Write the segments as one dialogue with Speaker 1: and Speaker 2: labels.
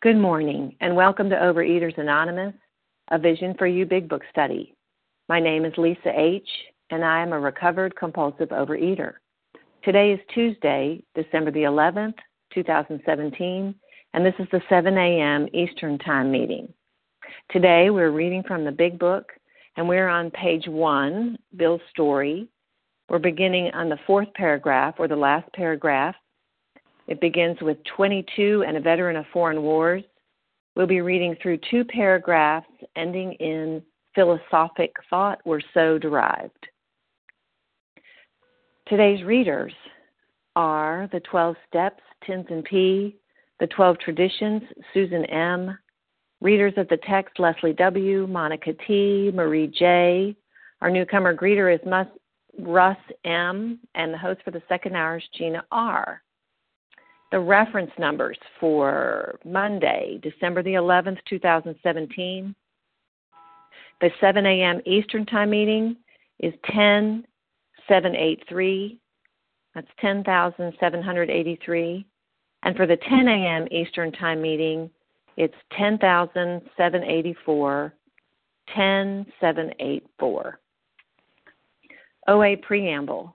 Speaker 1: Good morning, and welcome to Overeaters Anonymous, a Vision for You Big Book study. My name is Lisa H., and I am a recovered compulsive overeater. Today is Tuesday, December the 11th, 2017, and this is the 7 a.m. Eastern Time meeting. Today we're reading from the Big Book, and we're on page 1, Bill's story. We're beginning on the fourth paragraph, or the last paragraph, it begins with 22 and a veteran of foreign wars. We'll be reading through two paragraphs ending in philosophic thought were so derived. Today's readers are the 12 Steps, Tenzin P., the 12 Traditions, Susan M., readers of the text, Leslie W., Monica T., Marie J., our newcomer greeter is Russ M., and the host for the second hour is Gina R the reference numbers for Monday, December the 11th, 2017. The 7 a.m. Eastern Time meeting is 10783. That's 10,783. And for the 10 a.m. Eastern Time meeting, it's 10,784. 10784. OA Preamble.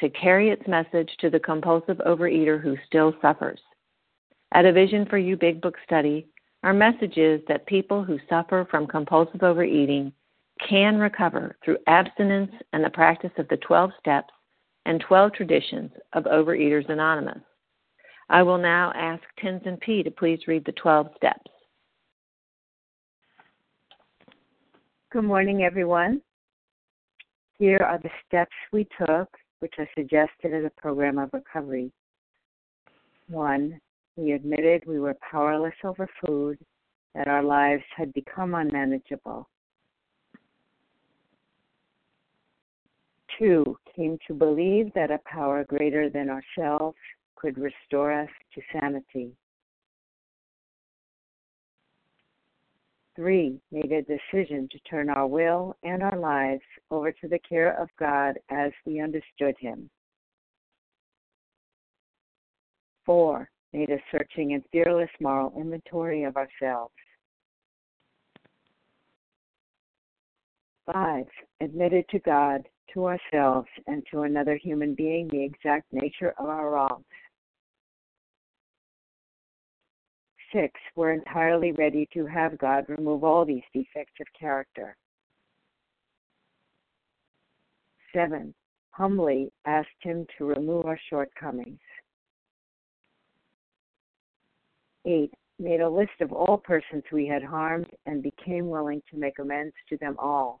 Speaker 1: to carry its message to the compulsive overeater who still suffers. At a Vision for You Big Book study, our message is that people who suffer from compulsive overeating can recover through abstinence and the practice of the 12 steps and 12 traditions of Overeaters Anonymous. I will now ask Tenzin P. to please read the 12 steps.
Speaker 2: Good morning, everyone. Here are the steps we took which I suggested as a program of recovery. One, we admitted we were powerless over food, that our lives had become unmanageable. Two, came to believe that a power greater than ourselves could restore us to sanity. Three, made a decision to turn our will and our lives over to the care of God as we understood Him. Four, made a searching and fearless moral inventory of ourselves. Five, admitted to God, to ourselves, and to another human being the exact nature of our wrongs. 6 were entirely ready to have God remove all these defects of character. 7. Humbly asked Him to remove our shortcomings. 8. Made a list of all persons we had harmed and became willing to make amends to them all.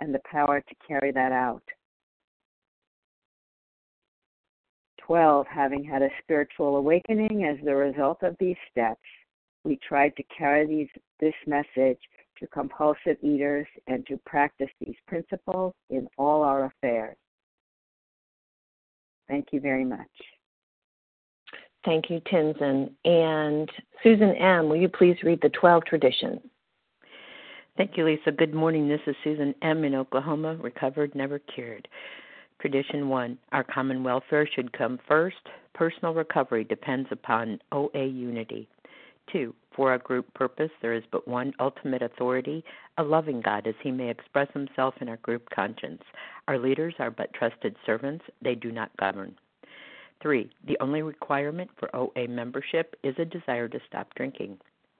Speaker 2: and the power to carry that out. 12. Having had a spiritual awakening as the result of these steps, we tried to carry these, this message to compulsive eaters and to practice these principles in all our affairs. Thank you very much.
Speaker 1: Thank you, Tenzin. And Susan M., will you please read the 12 traditions?
Speaker 3: Thank you, Lisa. Good morning. This is Susan M. in Oklahoma, recovered, never cured. Tradition one Our common welfare should come first. Personal recovery depends upon OA unity. Two, for our group purpose, there is but one ultimate authority, a loving God, as he may express himself in our group conscience. Our leaders are but trusted servants, they do not govern. Three, the only requirement for OA membership is a desire to stop drinking.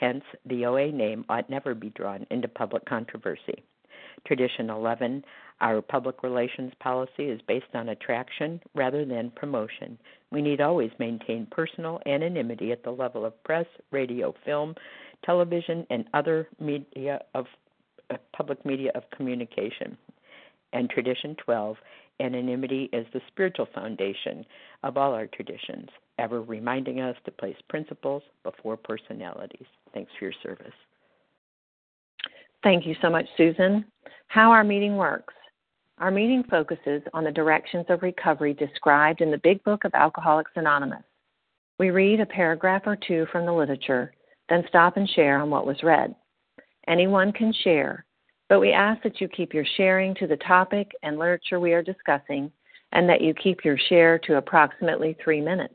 Speaker 3: hence, the OA name ought never be drawn into public controversy. Tradition 11 Our public relations policy is based on attraction rather than promotion. We need always maintain personal anonymity at the level of press, radio, film, television, and other media of uh, public media of communication. And tradition 12 Anonymity is the spiritual foundation of all our traditions, ever reminding us to place principles before personalities. Thanks for your service.
Speaker 1: Thank you so much, Susan. How our meeting works. Our meeting focuses on the directions of recovery described in the Big Book of Alcoholics Anonymous. We read a paragraph or two from the literature, then stop and share on what was read. Anyone can share, but we ask that you keep your sharing to the topic and literature we are discussing and that you keep your share to approximately three minutes.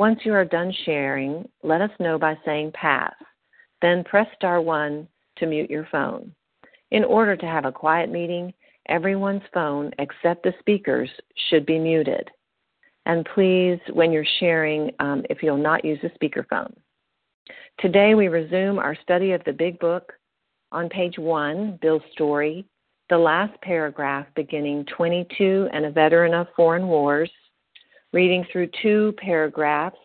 Speaker 1: Once you are done sharing, let us know by saying pass. Then press star 1 to mute your phone. In order to have a quiet meeting, everyone's phone except the speaker's should be muted. And please, when you're sharing, um, if you'll not use the speakerphone. Today we resume our study of the Big Book on page 1, Bill's story, the last paragraph beginning 22 and a veteran of foreign wars, reading through two paragraphs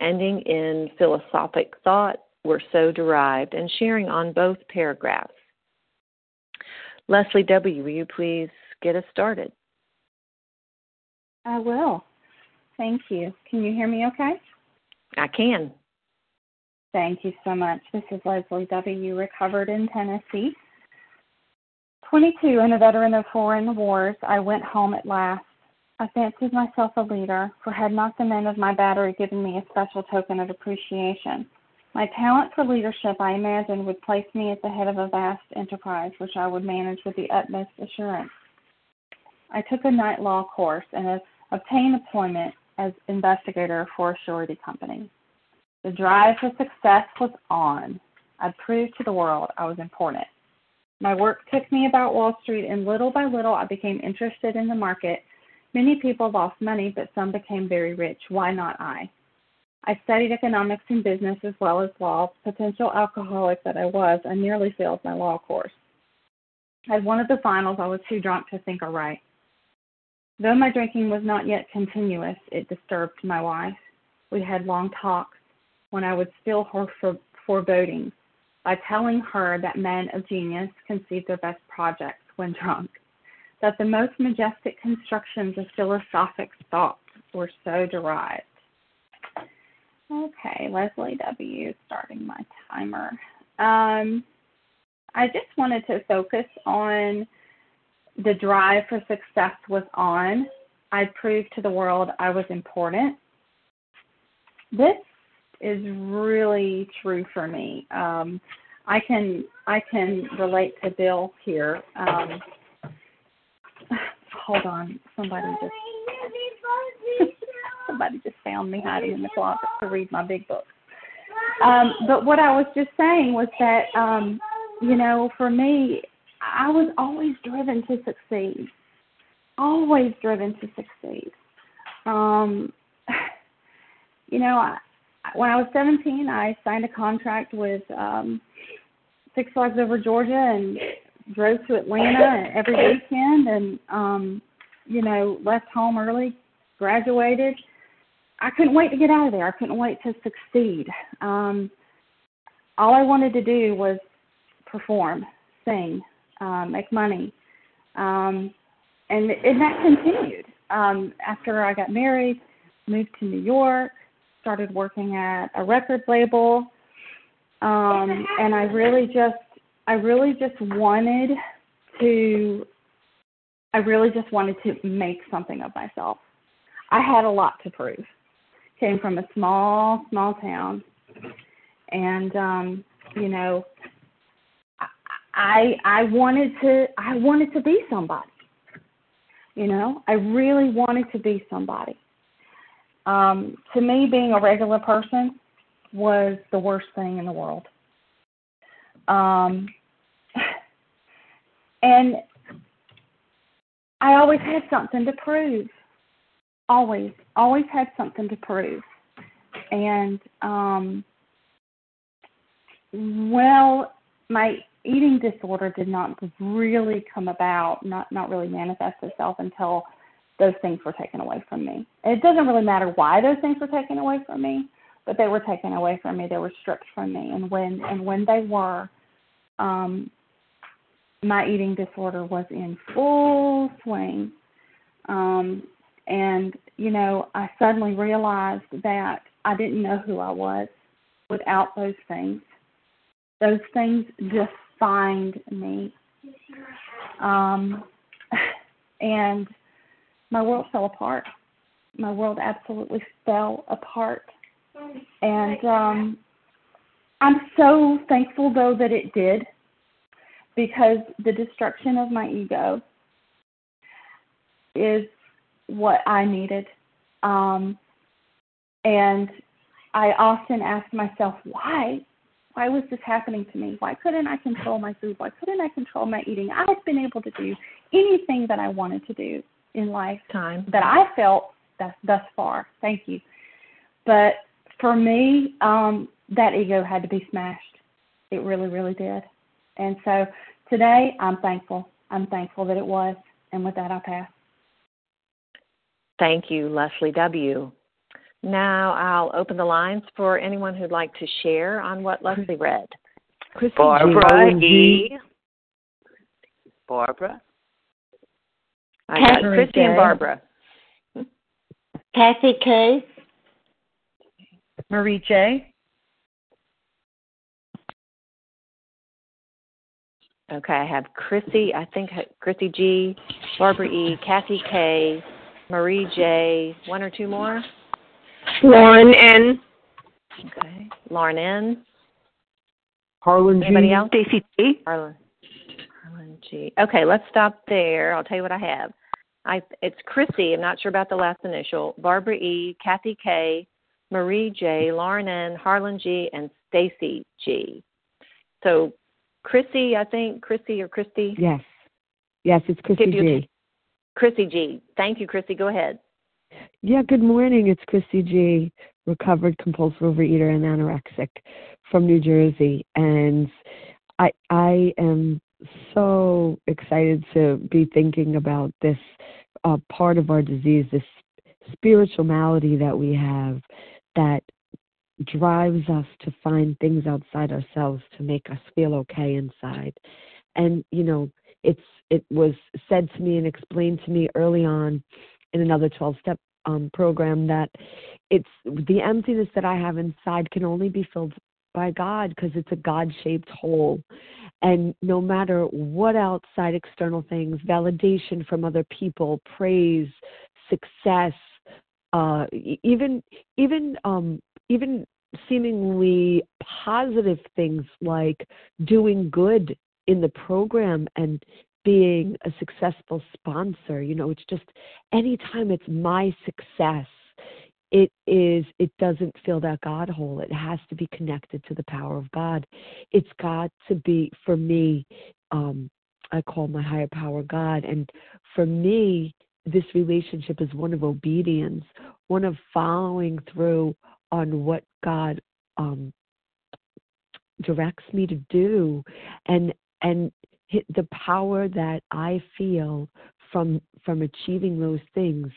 Speaker 1: ending in philosophic thought were so derived and sharing on both paragraphs. Leslie W., will you please get us started?
Speaker 4: I will. Thank you. Can you hear me okay?
Speaker 1: I can.
Speaker 4: Thank you so much. This is Leslie W., recovered in Tennessee. 22 and a veteran of foreign wars, I went home at last. I fancied myself a leader, for had not the men of my battery given me a special token of appreciation. My talent for leadership, I imagined, would place me at the head of a vast enterprise which I would manage with the utmost assurance. I took a night law course and obtained employment as investigator for a surety company. The drive for success was on. I proved to the world I was important. My work took me about Wall Street, and little by little I became interested in the market. Many people lost money, but some became very rich. Why not I? I studied economics and business as well as law. Potential alcoholic that I was, I nearly failed my law course. At one of the finals, I was too drunk to think or write. Though my drinking was not yet continuous, it disturbed my wife. We had long talks when I would still her forebodings by telling her that men of genius conceive their best projects when drunk, that the most majestic constructions of philosophic thought were so derived. Okay, Leslie W. starting my timer. Um, I just wanted to focus on the drive for success was on. I'd proved to the world I was important. This is really true for me. Um, I can I can relate to Bill here. Um, hold on, somebody just somebody just found me hiding in the closet to read my big book. Um, but what I was just saying was that um, you know, for me, I was always driven to succeed. Always driven to succeed. Um, you know, I, when I was 17, I signed a contract with um, Six Flags Over Georgia and drove to Atlanta every weekend, and um, you know, left home early, graduated. I couldn't wait to get out of there. I couldn't wait to succeed. Um, all I wanted to do was perform, sing, um, make money, um, and and that continued. Um, after I got married, moved to New York, started working at a record label, um, and I really just I really just wanted to I really just wanted to make something of myself. I had a lot to prove. Came from a small small town, and um, you know, I I wanted to I wanted to be somebody. You know, I really wanted to be somebody. Um, to me, being a regular person was the worst thing in the world. Um, and I always had something to prove. Always, always had something to prove. And um, well, my eating disorder did not really come about, not not really manifest itself until those things were taken away from me. And it doesn't really matter why those things were taken away from me, but they were taken away from me. They were stripped from me, and when and when they were, um, my eating disorder was in full swing. Um, and you know, I suddenly realized that I didn't know who I was without those things. Those things defined me. Um, and my world fell apart. My world absolutely fell apart. And um, I'm so thankful, though, that it did, because the destruction of my ego is what I needed. Um, and I often ask myself, why? Why was this happening to me? Why couldn't I control my food? Why couldn't I control my eating? I've been able to do anything that I wanted to do in lifetime that I felt thus, thus far. Thank you. But for me, um, that ego had to be smashed. It really, really did. And so today, I'm thankful. I'm thankful that it was. And with that, I'll pass.
Speaker 1: Thank you, Leslie W. Now I'll open the lines for anyone who'd like to share on what Leslie read.
Speaker 5: Chrissy Barbara E. Barbara.
Speaker 1: I got Christy and Barbara.
Speaker 6: Kathy K.
Speaker 7: Marie J.
Speaker 1: Okay, I have Chrissy, I think Chrissy G, Barbara E, Kathy K, Marie J, one or two more?
Speaker 6: Lauren N.
Speaker 1: Okay. Lauren N.
Speaker 8: Harlan
Speaker 1: Anybody
Speaker 8: G.
Speaker 1: else?
Speaker 6: Stacy G.
Speaker 1: Harlan. Harlan G. Okay, let's stop there. I'll tell you what I have. I it's Chrissy. I'm not sure about the last initial. Barbara E. Kathy K. Marie J. Lauren N. Harlan G. And Stacy G. So Chrissy, I think Chrissy or Christy.
Speaker 9: Yes. Yes, it's Chrissy G.
Speaker 1: Chrissy G. Thank you, Chrissy. Go ahead.
Speaker 9: Yeah, good morning. It's Chrissy G, recovered compulsive overeater and anorexic from New Jersey. And I I am so excited to be thinking about this uh, part of our disease, this spiritual malady that we have that drives us to find things outside ourselves to make us feel okay inside. And you know, it's it was said to me and explained to me early on in another 12 step um, program that it's the emptiness that I have inside can only be filled by God because it's a God shaped hole. And no matter what outside external things, validation from other people, praise, success, uh, even even um, even seemingly positive things like doing good in the program and being a successful sponsor. You know, it's just anytime it's my success, it is it doesn't fill that God hole. It has to be connected to the power of God. It's got to be for me, um, I call my higher power God. And for me, this relationship is one of obedience, one of following through on what God um, directs me to do, and and the power that I feel from from achieving those things,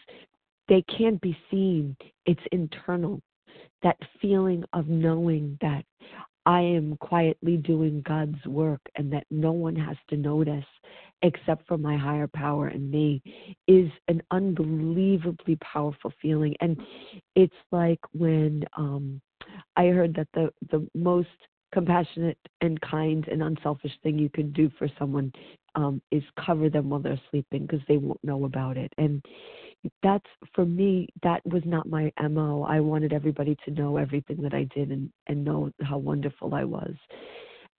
Speaker 9: they can't be seen. It's internal. That feeling of knowing that I am quietly doing God's work and that no one has to notice except for my higher power and me is an unbelievably powerful feeling. And it's like when um I heard that the the most compassionate and kind and unselfish thing you can do for someone um, is cover them while they're sleeping because they won't know about it. And that's for me. That was not my mo. I wanted everybody to know everything that I did and and know how wonderful I was.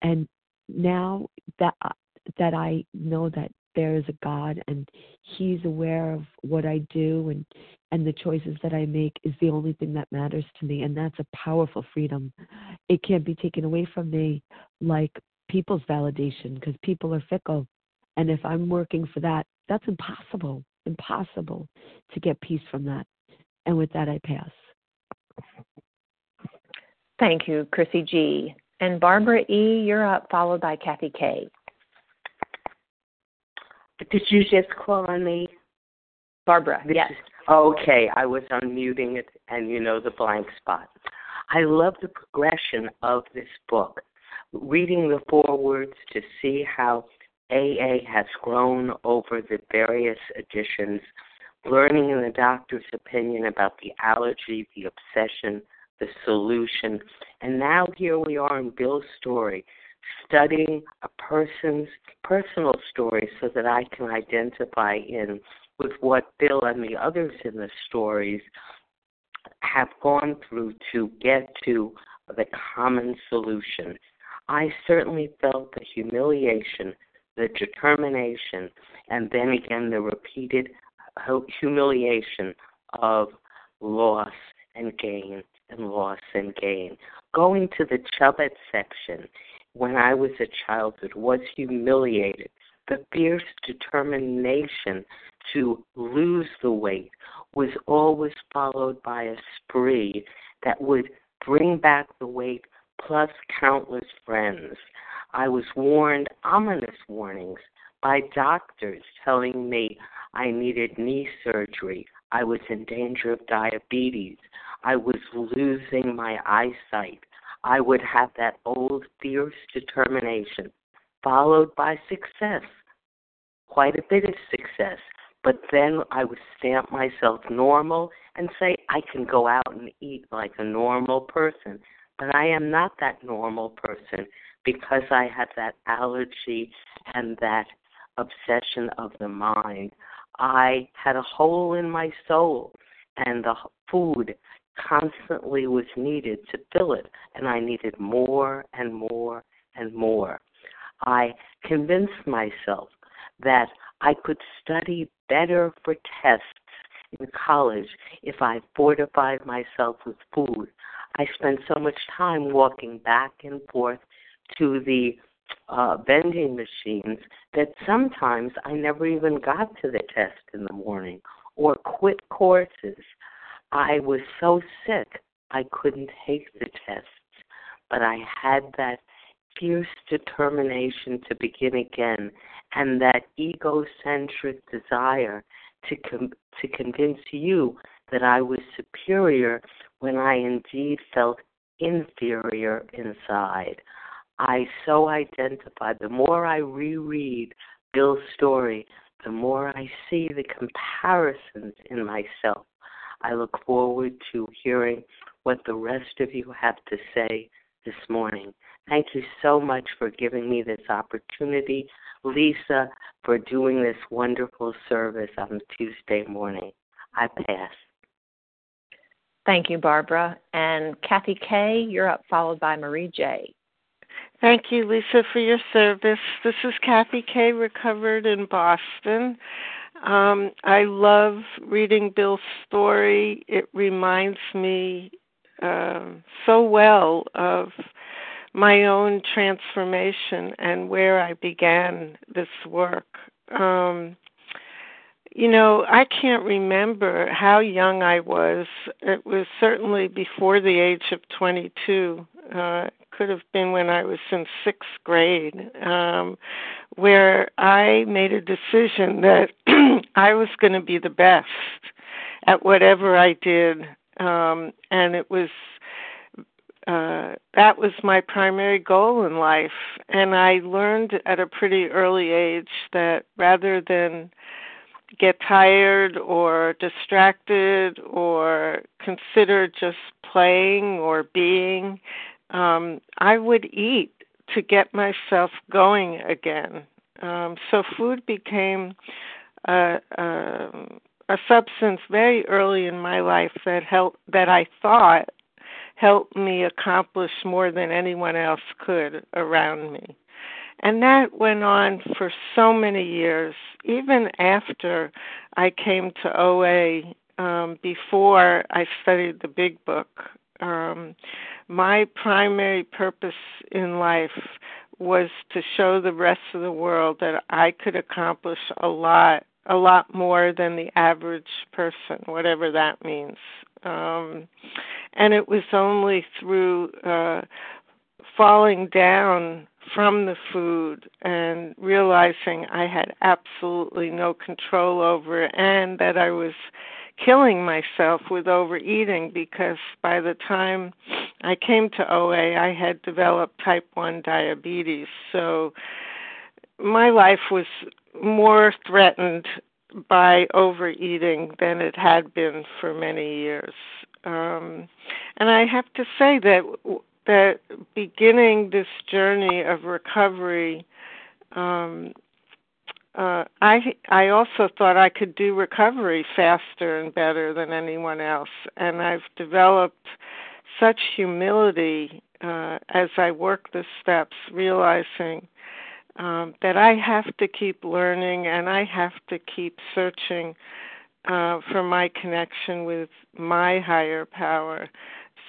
Speaker 9: And now that uh, that I know that there is a God and He's aware of what I do and and the choices that I make is the only thing that matters to me. And that's a powerful freedom. It can't be taken away from me like people's validation because people are fickle. And if I'm working for that, that's impossible, impossible to get peace from that. And with that, I pass.
Speaker 1: Thank you, Chrissy G. And Barbara E., you're up, followed by Kathy K.
Speaker 5: Did you just call on me?
Speaker 1: Barbara,
Speaker 5: this
Speaker 1: yes.
Speaker 5: Is, okay, I was unmuting it and you know the blank spot. I love the progression of this book. Reading the forewords to see how AA has grown over the various editions, learning in the doctor's opinion about the allergy, the obsession, the solution, and now here we are in Bill's story, studying a person's personal story so that I can identify in with what Bill and the others in the stories have gone through to get to the common solution. I certainly felt the humiliation, the determination, and then again the repeated humiliation of loss and gain and loss and gain. Going to the Chubet section when I was a childhood was humiliated. The fierce determination to lose the weight was always followed by a spree that would bring back the weight plus countless friends. I was warned ominous warnings by doctors telling me I needed knee surgery. I was in danger of diabetes. I was losing my eyesight. I would have that old fierce determination, followed by success, quite a bit of success. But then I would stamp myself normal and say I can go out and eat like a normal person. But I am not that normal person because I had that allergy and that obsession of the mind. I had a hole in my soul, and the food constantly was needed to fill it, and I needed more and more and more. I convinced myself that I could study better for tests in college if I fortified myself with food. I spent so much time walking back and forth to the uh, vending machines that sometimes I never even got to the test in the morning or quit courses I was so sick I couldn't take the tests, but I had that fierce determination to begin again and that egocentric desire to com- to convince you that I was superior when I indeed felt inferior inside. I so identify. The more I reread Bill's story, the more I see the comparisons in myself I look forward to hearing what the rest of you have to say this morning. Thank you so much for giving me this opportunity, Lisa, for doing this wonderful service on Tuesday morning. I pass.
Speaker 1: Thank you, Barbara. And Kathy K., you're up, followed by Marie J.
Speaker 10: Thank you, Lisa, for your service. This is Kathy K., recovered in Boston. Um, I love reading Bill's story. It reminds me uh, so well of my own transformation and where I began this work. Um, you know, I can't remember how young I was. It was certainly before the age of 22. Uh, could have been when I was in sixth grade, um, where I made a decision that I was going to be the best at whatever I did, um, and it was uh, that was my primary goal in life. And I learned at a pretty early age that rather than get tired or distracted or consider just playing or being, um, I would eat to get myself going again. Um, so food became a, a, a substance very early in my life that helped that I thought helped me accomplish more than anyone else could around me. And that went on for so many years, even after I came to OA, um, before I studied the big book. Um, my primary purpose in life was to show the rest of the world that I could accomplish a lot, a lot more than the average person, whatever that means. Um, and it was only through uh, falling down from the food and realizing I had absolutely no control over it and that I was killing myself with overeating because by the time I came to OA, I had developed type 1 diabetes. So my life was more threatened by overeating than it had been for many years. Um, and I have to say that that beginning this journey of recovery, um, uh, I I also thought I could do recovery faster and better than anyone else, and I've developed such humility uh, as I work the steps, realizing um, that I have to keep learning and I have to keep searching uh, for my connection with my higher power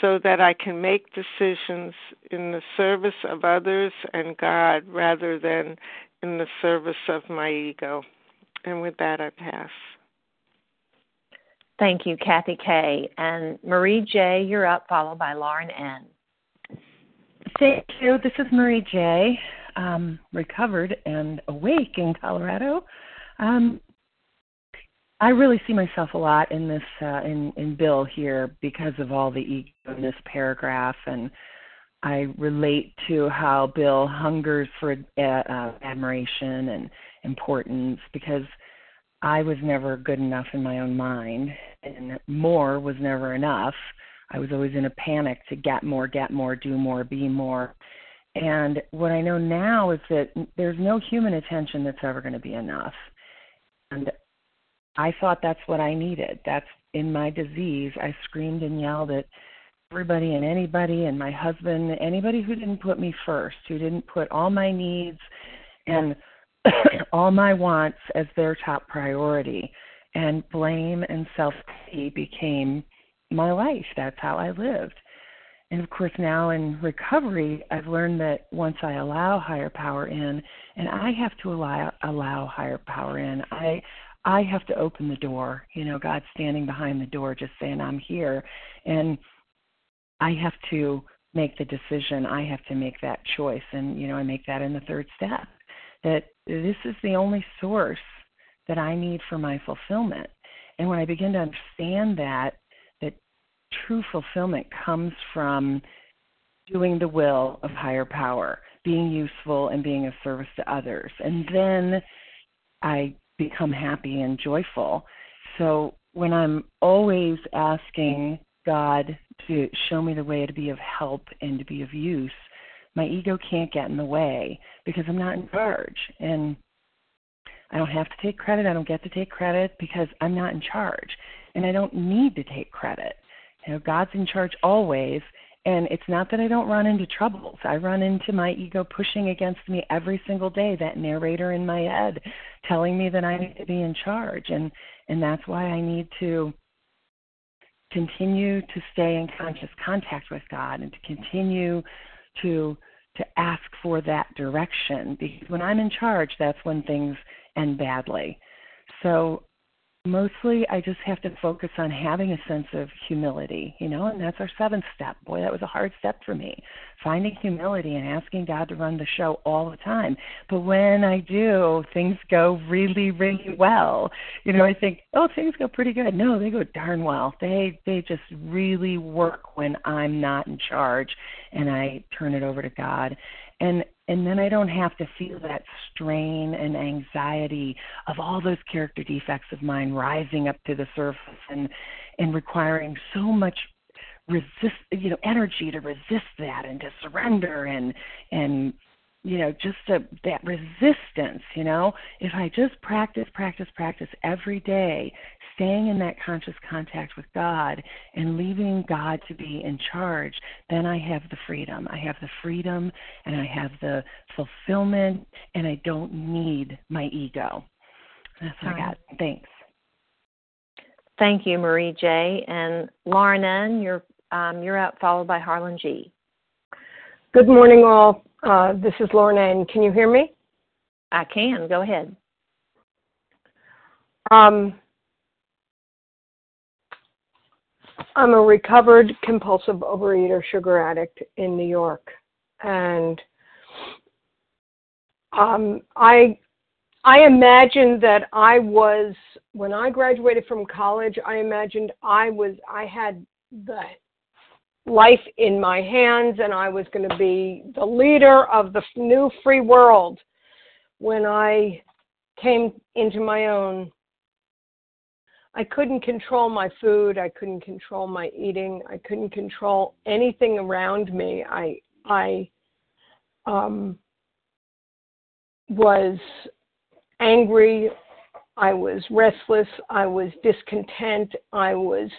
Speaker 10: so that I can make decisions in the service of others and God rather than in the service of my ego. And with that, I pass.
Speaker 1: Thank you, Kathy K. And Marie J., you're up, followed by Lauren N.
Speaker 11: Thank you. This is Marie J., um, recovered and awake in Colorado. Um, I really see myself a lot in this uh, in in Bill here because of all the ego in this paragraph, and I relate to how Bill hungers for uh, uh, admiration and importance because I was never good enough in my own mind, and more was never enough. I was always in a panic to get more, get more, do more, be more. And what I know now is that there's no human attention that's ever going to be enough. And I thought that's what I needed. That's in my disease. I screamed and yelled at everybody and anybody and my husband, anybody who didn't put me first, who didn't put all my needs and all my wants as their top priority. And blame and self pity became my life. That's how I lived. And of course, now in recovery, I've learned that once I allow higher power in, and I have to allow allow higher power in, I I have to open the door. You know, God's standing behind the door just saying, I'm here. And I have to make the decision. I have to make that choice. And, you know, I make that in the third step that this is the only source that I need for my fulfillment. And when I begin to understand that, that true fulfillment comes from doing the will of higher power, being useful and being of service to others. And then I become happy and joyful. So when I'm always asking God to show me the way to be of help and to be of use, my ego can't get in the way because I'm not in charge. And I don't have to take credit. I don't get to take credit because I'm not in charge. and I don't need to take credit. You know, God's in charge always, and it's not that I don't run into troubles. I run into my ego pushing against me every single day, that narrator in my head telling me that I need to be in charge. And and that's why I need to continue to stay in conscious contact with God and to continue to to ask for that direction because when I'm in charge that's when things end badly. So mostly I just have to focus on having a sense of humility, you know, and that's our seventh step. Boy, that was a hard step for me. Finding humility and asking God to run the show all the time. But when I do, things go really, really well. You know, I think, oh, things go pretty good. No, they go darn well. They they just really work when I'm not in charge and I turn it over to God. And and then I don't have to feel that strain and anxiety of all those character defects of mine rising up to the surface and and requiring so much resist you know energy to resist that and to surrender and and you know just a, that resistance you know if i just practice practice practice every day staying in that conscious contact with God and leaving God to be in charge, then I have the freedom. I have the freedom and I have the fulfillment and I don't need my ego. That's what I got. Thanks.
Speaker 1: Thank you, Marie J. And Lauren N., you're um, you're up, followed by Harlan G.
Speaker 12: Good morning, all. Uh, this is Lauren, N. Can you hear me?
Speaker 1: I can. Go ahead.
Speaker 12: Um, I'm a recovered compulsive overeater, sugar addict in New York, and um, I I imagined that I was when I graduated from college. I imagined I was I had the life in my hands, and I was going to be the leader of the new free world. When I came into my own I couldn't control my food. I couldn't control my eating. I couldn't control anything around me. I I um, was angry. I was restless. I was discontent. I was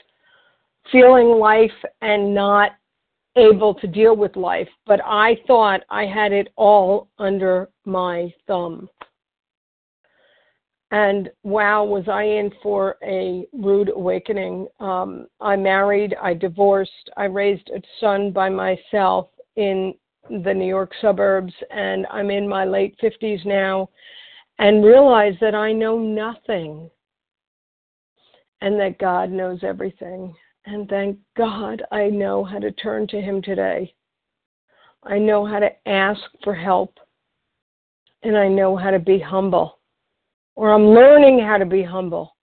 Speaker 12: feeling life and not able to deal with life. But I thought I had it all under my thumb. And wow, was I in for a rude awakening. Um, I married, I divorced, I raised a son by myself in the New York suburbs, and I'm in my late 50s now, and realize that I know nothing and that God knows everything. And thank God I know how to turn to Him today. I know how to ask for help, and I know how to be humble or I'm learning how to be humble.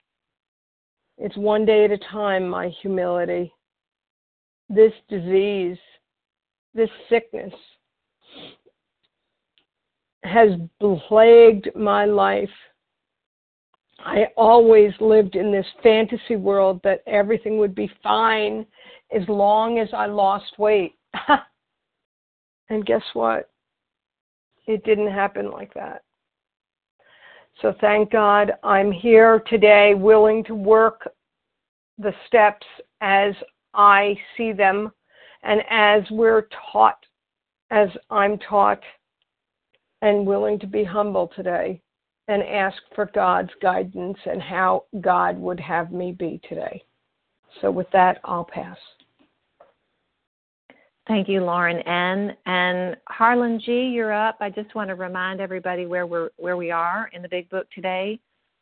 Speaker 12: It's one day at a time, my humility. This disease, this sickness has plagued my life. I always lived in this fantasy world that everything would be fine as long as I lost weight. and guess what? It didn't happen like that. So thank God I'm here today willing to work the steps as I see them and as we're taught, as I'm taught, and willing to be humble today and ask for God's guidance and how God would have me be today. So with that, I'll pass.
Speaker 1: Thank you, Lauren N. And Harlan G., you're up. I just want to remind everybody where we're where we are in the big book today.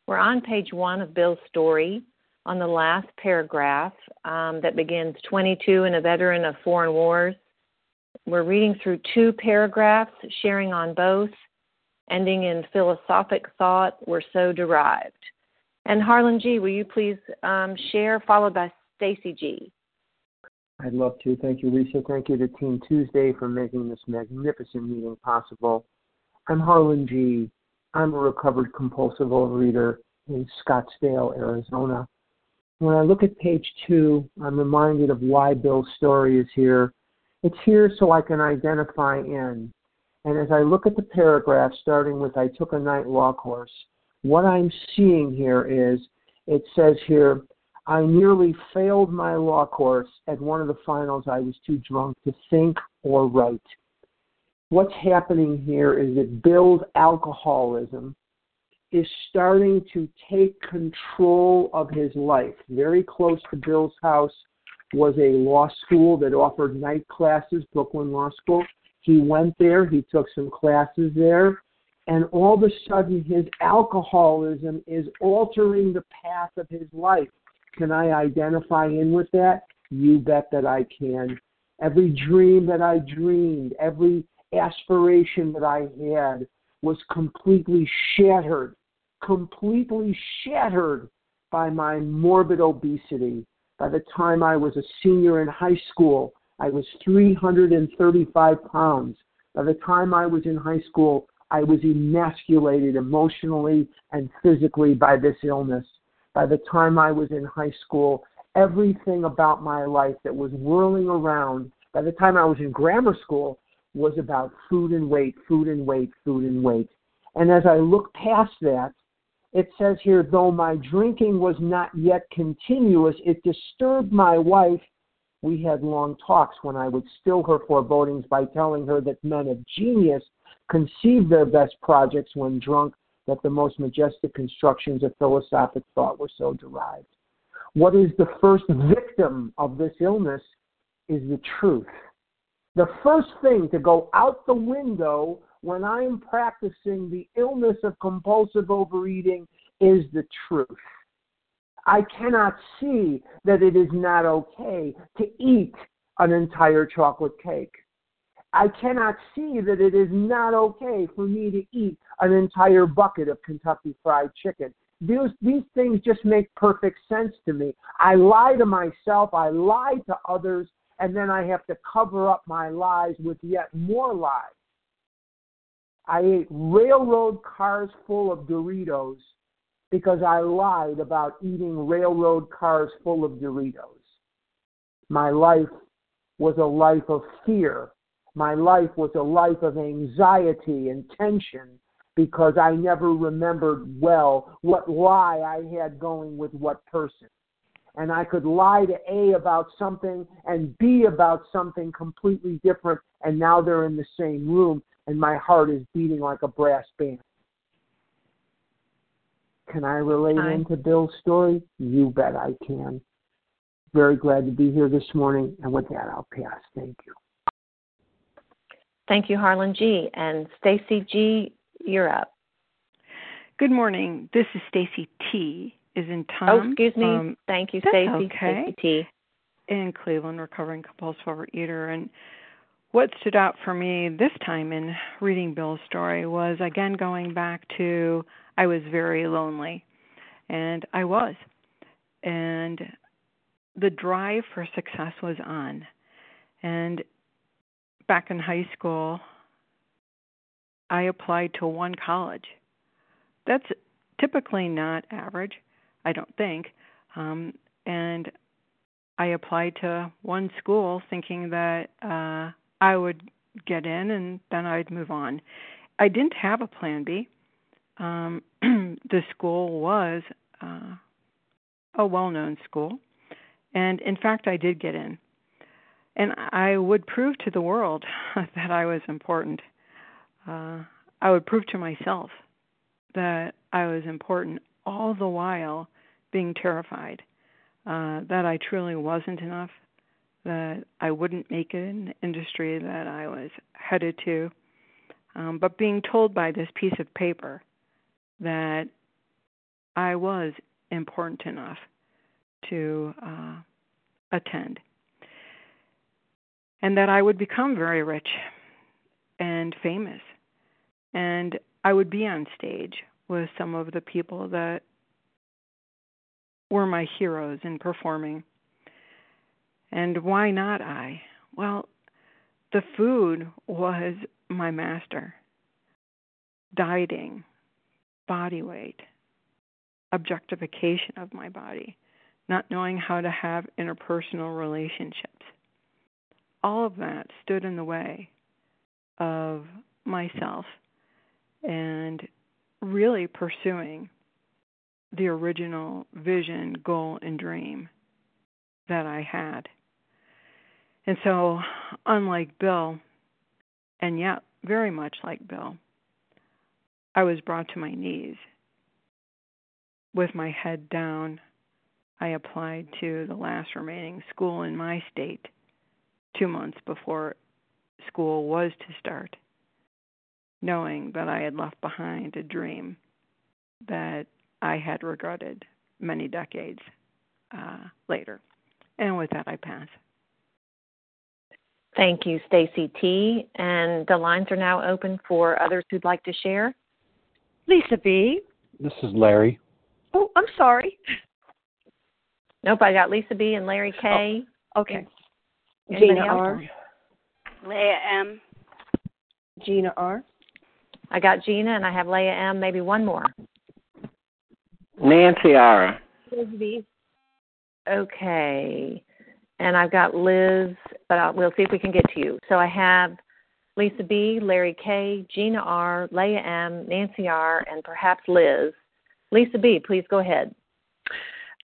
Speaker 1: We're on page one of Bill's story on the last paragraph um, that begins 22 and a veteran of foreign wars. We're reading through two paragraphs, sharing on both, ending in philosophic thought. We're so derived. And Harlan G., will you please um, share, followed by Stacy G.
Speaker 8: I'd love to. Thank you, Lisa. Thank you to Team Tuesday for making this magnificent meeting possible. I'm Harlan G. I'm a recovered compulsive overeater in Scottsdale, Arizona. When I look at page two, I'm reminded of why Bill's story is here. It's here so I can identify in. And as I look at the paragraph starting with I took a night law course, what I'm seeing here is it says here, I nearly failed my law course. At one of the finals, I was too drunk to think or write. What's happening here is that Bill's alcoholism is starting to take control of his life. Very close to Bill's house was a law school that offered night classes, Brooklyn Law School. He went there, he took some classes there, and all of a sudden his alcoholism is altering the path of his life. Can I identify in with that? You bet that I can. Every dream that I dreamed, every aspiration that I had was completely shattered, completely shattered by my morbid obesity. By the time I was a senior in high school, I was 335 pounds. By the time I was in high school, I was emasculated emotionally and physically by this illness. By the time I was in high school, everything about my life that was whirling around, by the time I was in grammar school, was about food and weight, food and weight, food and weight. And as I look past that, it says here, though my drinking was not yet continuous, it disturbed my wife. We had long talks when I would still her forebodings by telling her that men of genius conceive their best projects when drunk, that the most majestic constructions of philosophic thought were so derived. What is the first victim of this illness is the truth. The first thing to go out the window when I am practicing the illness of compulsive overeating is the truth. I cannot see that it is not okay to eat an entire chocolate cake. I cannot see that it is not okay for me to eat an entire bucket of Kentucky Fried Chicken. These, these things just make perfect sense to me. I lie to myself, I lie to others, and then I have to cover up my lies with yet more lies. I ate railroad cars full of Doritos because I lied about eating railroad cars full of Doritos. My life was a life of fear. My life was a life of anxiety and tension because I never remembered well what lie I had going with what person and I could lie to A about something and B about something completely different, and now they're in the same room, and my heart is beating like a brass band. Can I relate Hi. into Bill's story? You bet I can. Very glad to be here this morning, and with that, I'll pass. Thank you.
Speaker 1: Thank you, Harlan G. And Stacy G., you're up.
Speaker 13: Good morning. This is Stacy T is in
Speaker 1: Tom. Oh, excuse me. Um, Thank you, Stacy.
Speaker 13: Okay.
Speaker 1: T.
Speaker 13: In Cleveland, recovering compulsive overeater, and what stood out for me this time in reading Bill's story was again going back to I was very lonely, and I was, and the drive for success was on, and back in high school, I applied to one college. That's typically not average. I don't think. Um, and I applied to one school thinking that uh, I would get in and then I'd move on. I didn't have a plan B. Um, the school was uh, a well known school. And in fact, I did get in. And I would prove to the world that I was important. Uh, I would prove to myself that I was important all the while being terrified uh, that I truly wasn't enough, that I wouldn't make it in the industry that I was headed to, um, but being told by this piece of paper that I was important enough to uh, attend, and that I would become very rich and famous, and I would be on stage with some of the people that were my heroes in performing. And why not I? Well, the food was my master. Dieting, body weight, objectification of my body, not knowing how to have interpersonal relationships. All of that stood in the way of myself and really pursuing the original vision, goal, and dream that I had. And so, unlike Bill, and yet very much like Bill, I was brought to my knees. With my head down, I applied to the last remaining school in my state two months before school was to start, knowing that I had left behind a dream that I had regretted many decades uh, later. And with that, I pass.
Speaker 1: Thank you, Stacy T. And the lines are now open for others who'd like to share.
Speaker 2: Lisa B.
Speaker 14: This is Larry.
Speaker 2: Oh, I'm sorry.
Speaker 1: Nope, I got Lisa B. and Larry K.
Speaker 2: Oh, okay.
Speaker 1: Anybody
Speaker 2: Gina
Speaker 1: else?
Speaker 2: R.
Speaker 15: Leah M.
Speaker 2: Gina R.
Speaker 1: I got Gina and I have Leah M. Maybe one more.
Speaker 5: Nancy R.
Speaker 1: Okay. And I've got Liz, but I'll, we'll see if we can get to you. So I have Lisa B., Larry K., Gina R., Leah M., Nancy R., and perhaps Liz. Lisa B., please go ahead.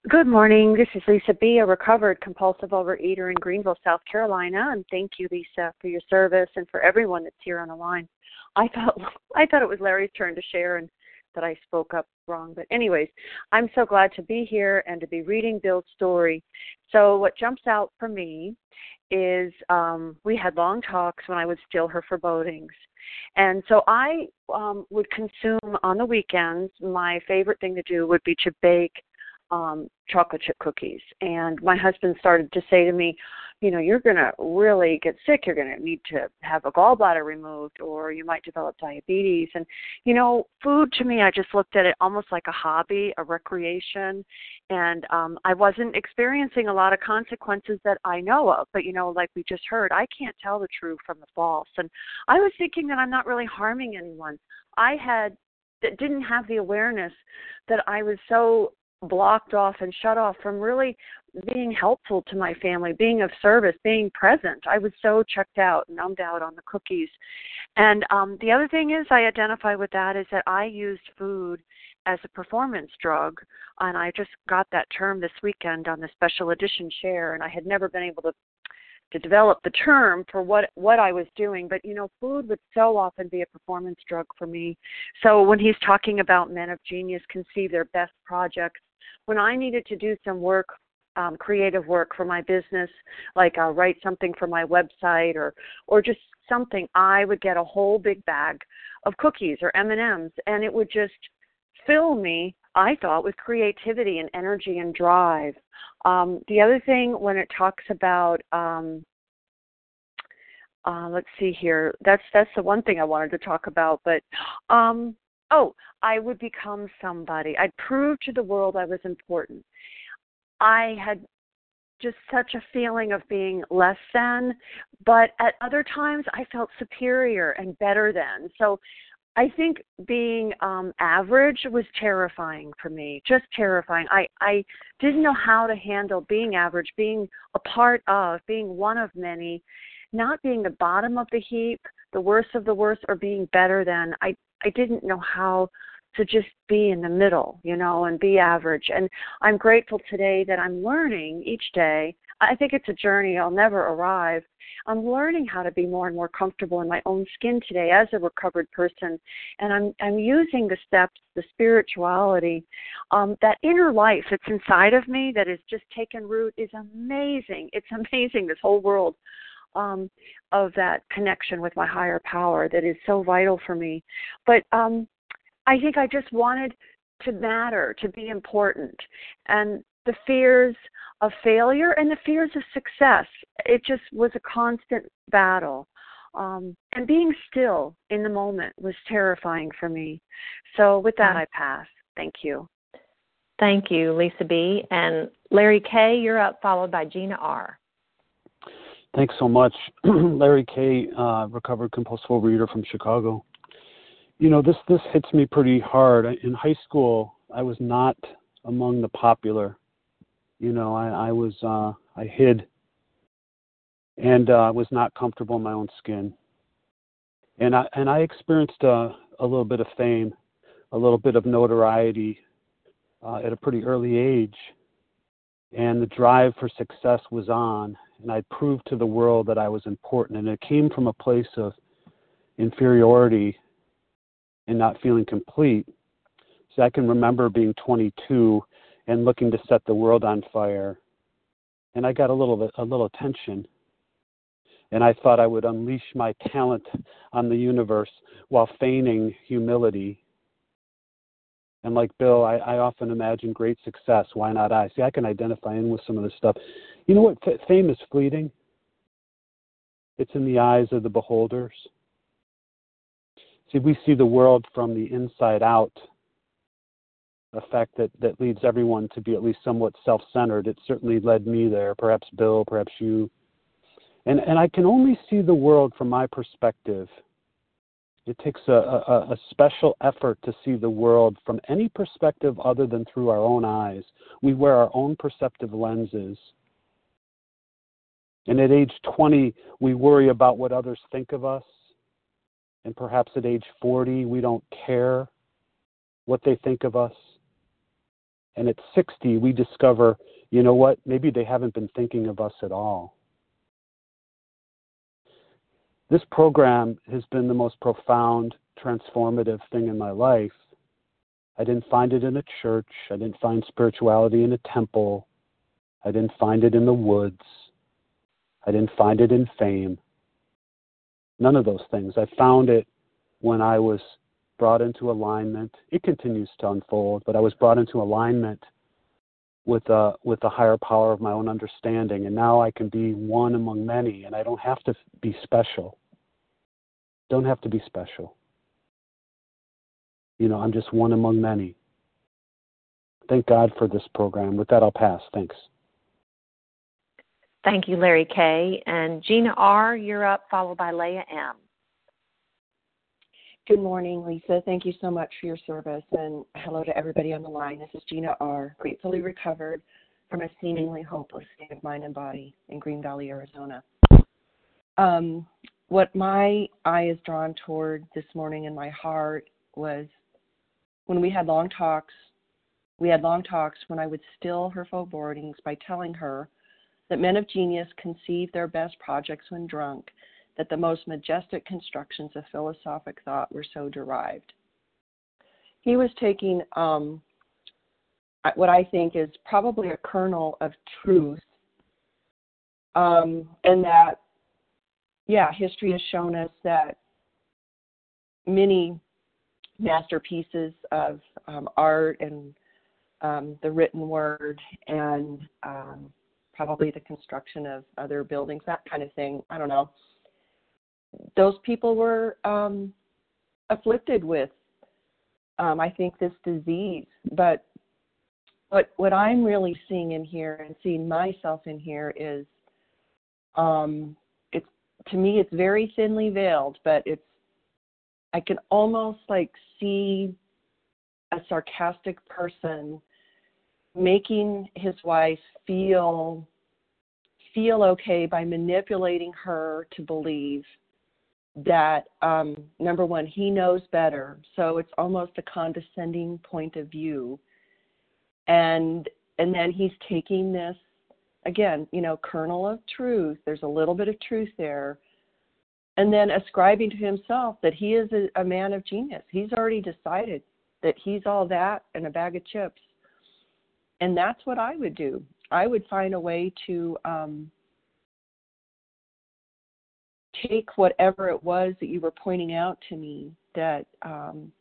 Speaker 16: Good morning. This is Lisa B., a recovered compulsive overeater in Greenville, South Carolina, and thank you, Lisa, for your service and for everyone that's here on the line. I thought I thought it was Larry's turn to share and that I spoke up wrong, but anyways, I'm so glad to be here and to be reading Bill's story. So what jumps out for me is um we had long talks when I would steal her forebodings. And so I um would consume on the weekends my favorite thing to do would be to bake um chocolate chip cookies. And my husband started to say to me you know you're going to really get sick. You're going to need to have a gallbladder removed or you might develop diabetes. And you know food to me i just looked at it almost like a hobby a recreation. And um i wasn't experiencing a lot of consequences that i know of. But you know like we just heard i can't tell the true from the false. And i was thinking that i'm not really harming anyone. I had that didn't have the awareness that i was so blocked off and shut off from really being helpful to my family, being of service, being present. I was so checked out, numbed out on the cookies. And um the other thing is I identify with that is that I used food as a performance drug and I just got that term this weekend on the special edition share and I had never been able to to develop the term for what what I was doing but you know food would so often be a performance drug for me so when he's talking about men of genius conceive their best projects when I needed to do some work um, creative work for my business, like uh, write something for my website or or just something, I would get a whole big bag of cookies or M and M's, and it would just fill me. I thought with creativity and energy and drive. Um, the other thing when it talks about um, uh, let's see here. That's that's the one thing I wanted to talk about. But um, oh, I would become somebody. I'd prove to the world I was important. I had just such a feeling of being less than, but at other times I felt superior and better than. So I think being um average was terrifying for me, just terrifying. I I didn't know how to handle being average, being a part of, being one of many, not being the bottom of the heap, the worst of the worst or being better than. I I didn't know how to just be in the middle, you know, and be average. And I'm grateful today that I'm learning each day. I think it's a journey, I'll never arrive. I'm learning how to be more and more comfortable in my own skin today as a recovered person. And I'm I'm using the steps, the spirituality, um, that inner life that's inside of me that has just taken root is amazing. It's amazing, this whole world um, of that connection with my higher power that is so vital for me. But um, I think I just wanted to matter, to be important. And the fears of failure and the fears of success, it just was a constant battle. Um, and being still in the moment was terrifying for me. So, with that, I pass. Thank you.
Speaker 1: Thank you, Lisa B. And Larry K., you're up, followed by Gina R.
Speaker 14: Thanks so much, Larry K., uh, recovered compulsive reader from Chicago. You know, this this hits me pretty hard. In high school, I was not among the popular. You know, I, I was uh, I hid and uh, was not comfortable in my own skin. And I and I experienced uh, a little bit of fame, a little bit of notoriety, uh, at a pretty early age, and the drive for success was on, and I proved to the world that I was important, and it came from a place of inferiority and not feeling complete. So I can remember being 22 and looking to set the world on fire, and I got a little a little attention, and I thought I would unleash my talent on the universe while feigning humility. And like Bill, I, I often imagine great success. Why not I? See, I can identify in with some of this stuff. You know what? F- fame is fleeting. It's in the eyes of the beholders. See, we see the world from the inside out, a fact that, that leads everyone to be at least somewhat self centered. It certainly led me there, perhaps Bill, perhaps you. And, and I can only see the world from my perspective. It takes a, a, a special effort to see the world from any perspective other than through our own eyes. We wear our own perceptive lenses. And at age 20, we worry about what others think of us and perhaps at age 40 we don't care what they think of us. And at 60 we discover, you know what, maybe they haven't been thinking of us at all. This program has been the most profound, transformative thing in my life. I didn't find it in a church. I didn't find spirituality in a temple. I didn't find it in the woods. I didn't find it in fame. None of those things. I found it when I was brought into alignment. It continues to unfold, but I was brought into alignment with a with the higher power of my own understanding, and now I can be one among many, and I don't have to be special. Don't have to be special. You know, I'm just one among many. Thank God for this program. With that, I'll pass. Thanks.
Speaker 1: Thank you, Larry K. And Gina R., you're up, followed by Leah M.
Speaker 17: Good morning, Lisa. Thank you so much for your service. And hello to everybody on the line. This is Gina R., gratefully recovered from a seemingly hopeless state of mind and body in Green Valley, Arizona. Um, what my eye is drawn toward this morning in my heart was when we had long talks. We had long talks when I would still her forebodings by telling her that men of genius conceive their best projects when drunk, that the most majestic constructions of philosophic thought were so derived. He was taking um, what I think is probably a kernel of truth, um, and that, yeah, history has shown us that many masterpieces of um, art and um, the written word and um, probably the construction of other buildings, that kind of thing. I don't know. Those people were um, afflicted with, um, I think, this disease. But what what I'm really seeing in here and seeing myself in here is, um, it's to me it's very thinly veiled, but it's I can almost like see a sarcastic person making his wife feel feel okay by manipulating her to believe that um number one he knows better. So it's almost a condescending point of view. And and then he's taking this again you know kernel of truth. There's a little bit of truth there. And then ascribing to himself that he is a, a man of genius. He's already decided that he's all that and a bag of chips. And that's what I would do. I would find a way to um, take whatever it was that you were pointing out to me that um,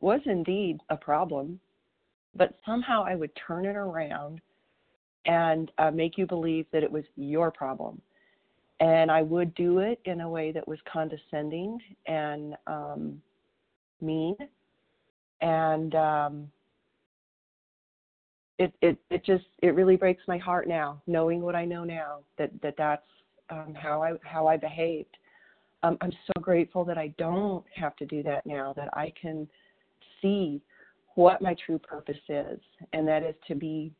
Speaker 17: was indeed a problem, but somehow I would turn it around and uh, make you believe that it was your problem. And I would do it in a way that was condescending and um, mean and um, it it it just it really breaks my heart now knowing what I know now that that that's um, how I how I behaved. Um, I'm so grateful that I don't have to do that now. That I can see what my true purpose is, and that is to be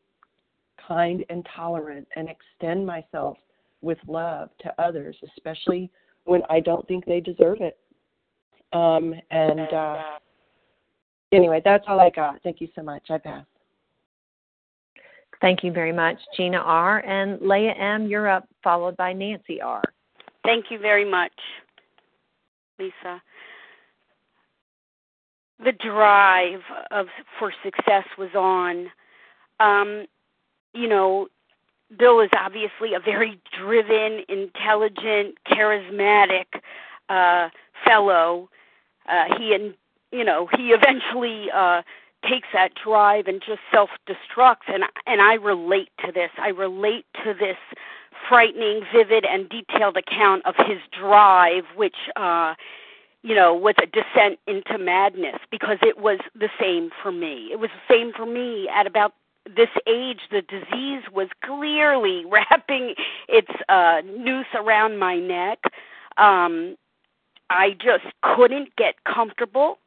Speaker 17: kind and tolerant and extend myself with love to others, especially when I don't think they deserve it. Um, and uh, anyway, that's all I got. Thank you so much. I pass.
Speaker 1: Thank you very much, Gina R. And Leah M., you're up, followed by Nancy R.
Speaker 15: Thank you very much, Lisa. The drive of for success was on. Um, you know, Bill is obviously a very driven, intelligent, charismatic uh, fellow. Uh, he and you know he eventually uh, takes that drive and just self destructs, and and I relate to this. I relate to this frightening, vivid, and detailed account of his drive, which. uh you know, was a descent into madness because it was the same for me. It was the same for me at about this age, the disease was clearly wrapping its uh, noose around my neck. Um, I just couldn't get comfortable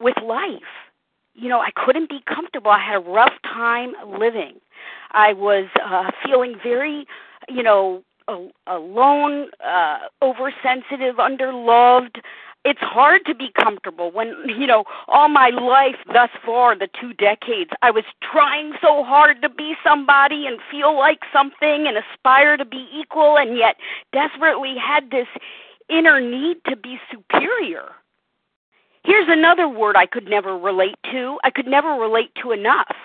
Speaker 15: with life. You know, I couldn't be comfortable. I had a rough time living. I was uh, feeling very, you know, alone, uh, oversensitive, underloved it's hard to be comfortable when you know all my life thus far the two decades i was trying so hard to be somebody and feel like something and aspire to be equal and yet desperately had this inner need to be superior here's another word i could never relate to i could never relate to enough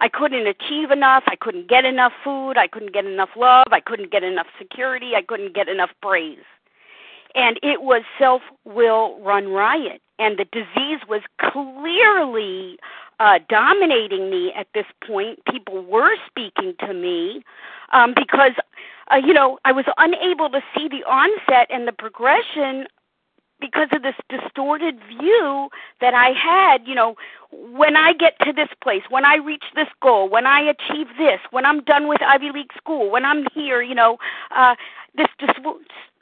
Speaker 15: I couldn't achieve enough. I couldn't get enough food. I couldn't get enough love. I couldn't get enough security. I couldn't get enough praise and it was self will run riot and the disease was clearly uh, dominating me at this point people were speaking to me um, because uh, you know i was unable to see the onset and the progression because of this distorted view that I had, you know, when I get to this place, when I reach this goal, when I achieve this, when I'm done with Ivy League school, when I'm here, you know, uh this dis-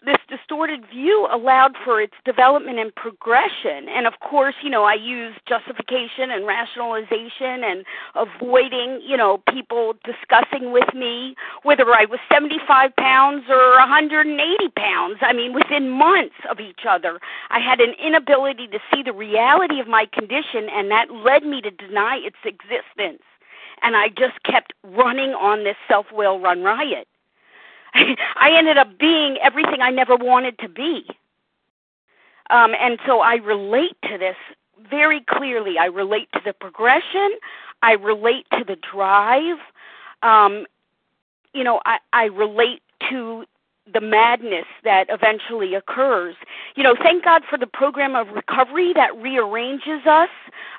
Speaker 15: this distorted view allowed for its development and progression. And of course, you know, I use justification and rationalization and avoiding, you know, people discussing with me whether I was 75 pounds or 180 pounds. I mean, within months of each other, I had an inability to see the reality of my condition, and that led me to deny its existence. And I just kept running on this self will run riot. I ended up being everything I never wanted to be. Um, and so I relate to this very clearly. I relate to the progression. I relate to the drive. Um, you know, I, I relate to the madness that eventually occurs. You know, thank God for the program of recovery that rearranges us,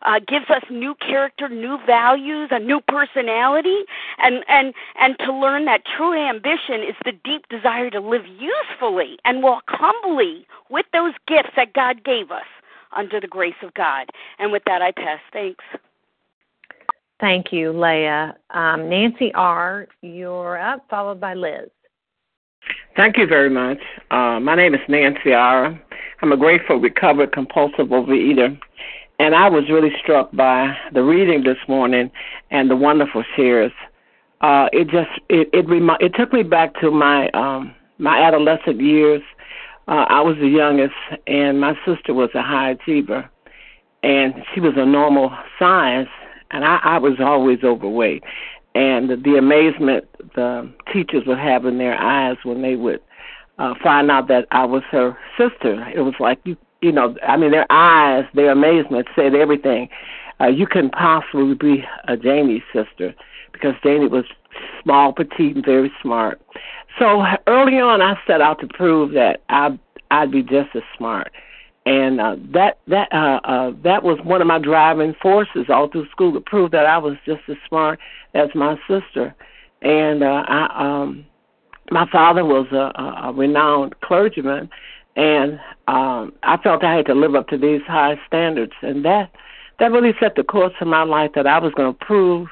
Speaker 15: uh, gives us new character, new values, a new personality, and and and to learn that true ambition is the deep desire to live usefully and walk humbly with those gifts that God gave us under the grace of God. And with that, I pass. Thanks.
Speaker 1: Thank you, Leah. Um, Nancy R., you're up, followed by Liz.
Speaker 18: Thank you very much. Uh, my name is Nancy Ara. I'm a grateful recovered compulsive overeater, and I was really struck by the reading this morning and the wonderful shares. Uh, it just it it, remi- it took me back to my um, my adolescent years. Uh, I was the youngest, and my sister was a high achiever, and she was a normal size, and I, I was always overweight and the amazement the teachers would have in their eyes when they would uh, find out that I was her sister. It was like you, you know, I mean, their eyes, their amazement said everything. Uh, you couldn't possibly be a Jamie's sister because Jamie was small, petite, and very smart. So early on, I set out to prove that I I'd be just as smart and uh, that that uh, uh, that was one of my driving forces all through school to prove that I was just as smart as my sister. And uh, I, um, my father was a, a renowned clergyman, and um, I felt I had to live up to these high standards, and that that really set the course of my life that I was going to prove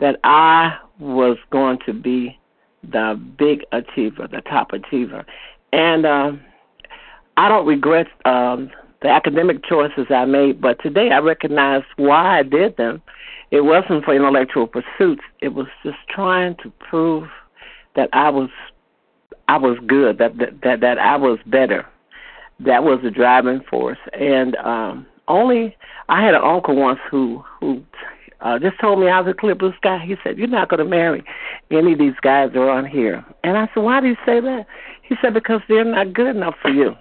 Speaker 18: that I was going to be the big achiever, the top achiever, and. Uh, I don't regret um, the academic choices I made, but today I recognize why I did them. It wasn't for intellectual pursuits. It was just trying to prove that I was I was good, that that that I was better. That was the driving force. And um only I had an uncle once who who uh, just told me I was a clear blue sky. He said, "You're not going to marry any of these guys around here." And I said, "Why do you say that?" He said, "Because they're not good enough for you."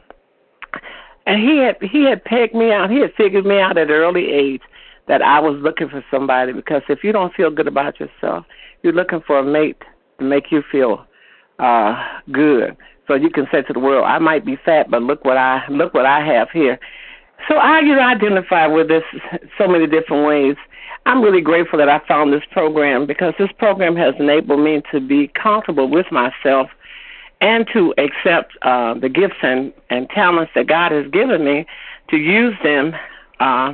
Speaker 18: And he had he had pegged me out. He had figured me out at an early age that I was looking for somebody. Because if you don't feel good about yourself, you're looking for a mate to make you feel uh good. So you can say to the world, "I might be fat, but look what I look what I have here." So I you know identify with this so many different ways. I'm really grateful that I found this program because this program has enabled me to be comfortable with myself and to accept uh, the gifts and, and talents that God has given me to use them uh,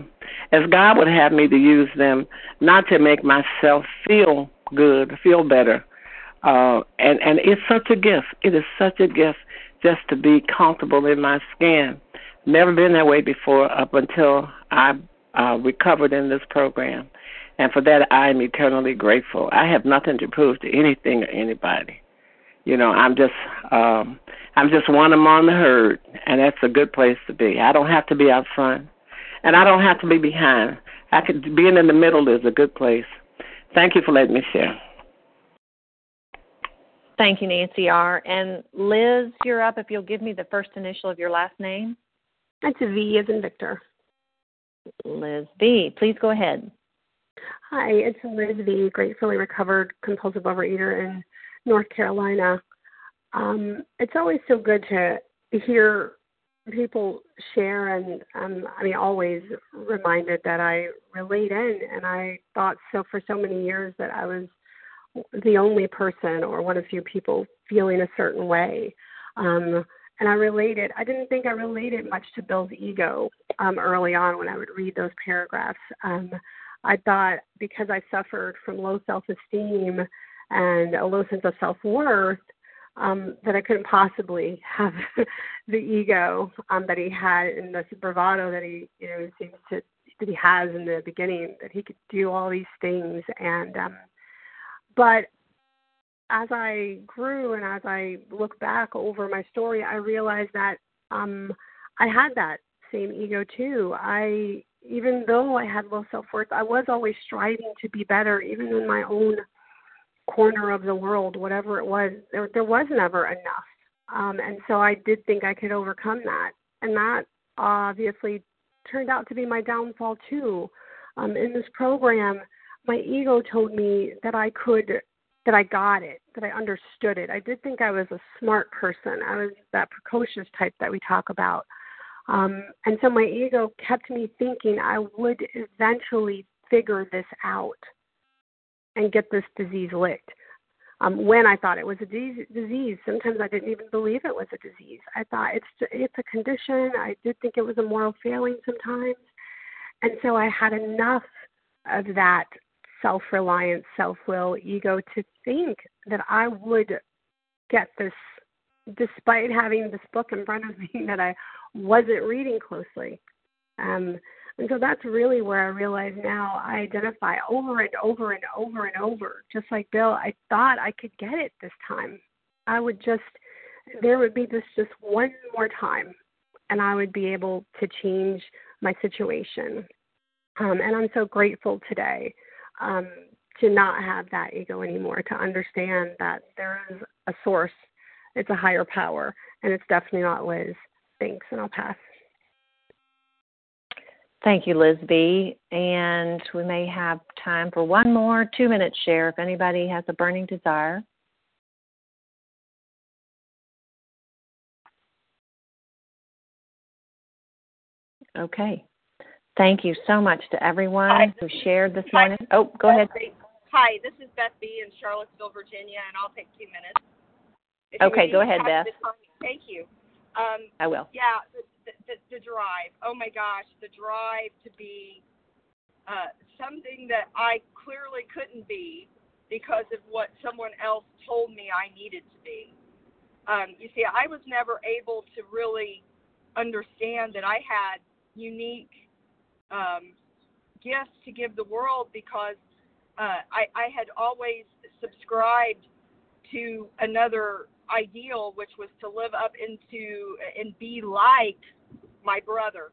Speaker 18: as God would have me to use them, not to make myself feel good, feel better. Uh, and and it's such a gift. It is such a gift just to be comfortable in my skin. Never been that way before up until I uh, recovered in this program. And for that, I am eternally grateful. I have nothing to prove to anything or anybody. You know, I'm just, um, I'm just one among the herd, and that's a good place to be. I don't have to be out front, and I don't have to be behind. I could being in the middle is a good place. Thank you for letting me share.
Speaker 1: Thank you, Nancy R. And Liz, you're up. If you'll give me the first initial of your last name.
Speaker 19: That's V as in Victor.
Speaker 1: Liz V. Please go ahead.
Speaker 19: Hi, it's Liz V. Gratefully recovered compulsive overeater in North Carolina. Um, it's always so good to hear people share, and um, I mean, always reminded that I relate in, and I thought so for so many years that I was the only person or one of few people feeling a certain way. Um, and I related. I didn't think I related much to Bill's ego um, early on when I would read those paragraphs. Um, I thought because I suffered from low self-esteem and a low sense of self-worth um, that I couldn't possibly have the ego um, that he had and the bravado that he you know seems to that he has in the beginning that he could do all these things and um, but as I grew and as I look back over my story, I realized that um, I had that same ego too. I, even though I had low self worth, I was always striving to be better, even in my own corner of the world, whatever it was. There, there was never enough, um, and so I did think I could overcome that, and that obviously turned out to be my downfall too. Um, in this program, my ego told me that I could that I got it, that I understood it. I did think I was a smart person. I was that precocious type that we talk about. Um, and so my ego kept me thinking I would eventually figure this out and get this disease licked. Um, when I thought it was a disease, sometimes I didn't even believe it was a disease. I thought it's it's a condition. I did think it was a moral failing sometimes, and so I had enough of that self reliance, self will, ego to think that I would get this despite having this book in front of me that I wasn't reading closely. Um, and so that's really where I realize now I identify over and over and over and over. Just like Bill, I thought I could get it this time. I would just, there would be this just one more time, and I would be able to change my situation. Um, and I'm so grateful today um, to not have that ego anymore, to understand that there is a source, it's a higher power, and it's definitely not Liz. Thanks, and I'll pass.
Speaker 1: Thank you, Liz V. And we may have time for one more two minute share if anybody has a burning desire. Okay. Thank you so much to everyone Hi. who shared this morning. Oh, go ahead.
Speaker 20: Hi, this is Beth B. in Charlottesville, Virginia, and I'll take two minutes.
Speaker 1: okay, go ahead, Beth.
Speaker 20: Thank you. Um,
Speaker 1: I will.
Speaker 20: Yeah, the, the, drive. Oh my gosh, the drive to be uh, something that I clearly couldn't be because of what someone else told me I needed to be. Um, you see, I was never able to really understand that I had unique um, gifts to give the world because uh, I, I had always subscribed to another ideal, which was to live up into and be like my brother.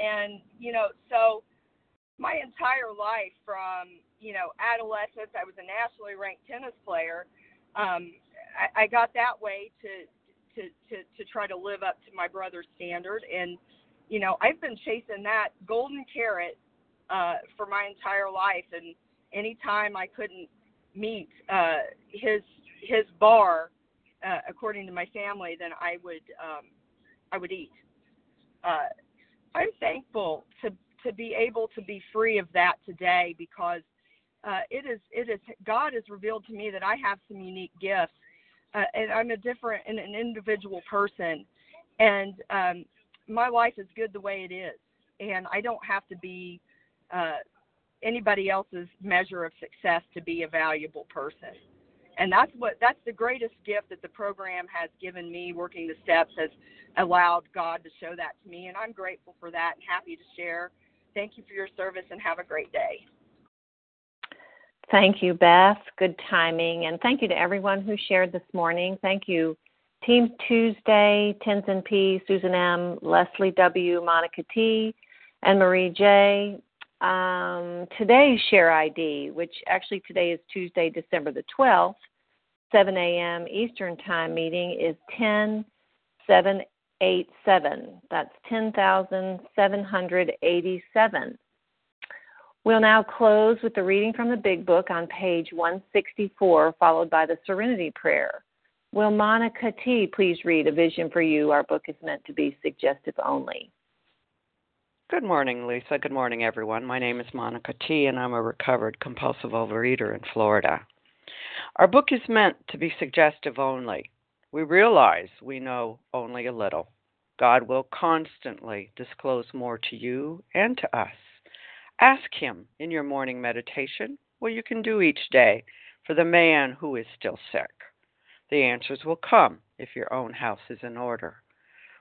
Speaker 20: And, you know, so my entire life from you know adolescence i was a nationally ranked tennis player um i, I got that way to, to to to try to live up to my brother's standard. And you know i've been chasing that golden carrot uh for my entire life. And anytime i couldn't meet uh his his bar uh according to my family then i would um i would eat uh i'm thankful to to be able to be free of that today because uh, it is it is God has revealed to me that I have some unique gifts, uh, and I'm a different and an individual person, and um, my life is good the way it is, and I don't have to be uh, anybody else's measure of success to be a valuable person. And that's what that's the greatest gift that the program has given me. Working the steps has allowed God to show that to me, and I'm grateful for that and happy to share Thank you for your service and have a great day.
Speaker 1: Thank you, Beth. Good timing. And thank you to everyone who shared this morning. Thank you, Team Tuesday, Tenzin P, Susan M, Leslie W, Monica T, and Marie J. Um, today's share ID, which actually today is Tuesday, December the 12th, 7 a.m. Eastern Time meeting is 10 7 eight seven. That's ten thousand seven hundred eighty seven. We'll now close with the reading from the Big Book on page 164, followed by the Serenity Prayer. Will Monica T. please read A Vision for You? Our book is meant to be suggestive only.
Speaker 21: Good morning, Lisa. Good morning, everyone. My name is Monica T., and I'm a recovered compulsive overeater in Florida. Our book is meant to be suggestive only. We realize we know only a little. God will constantly disclose more to you and to us. Ask Him in your morning meditation what you can do each day for the man who is still sick. The answers will come if your own house is in order.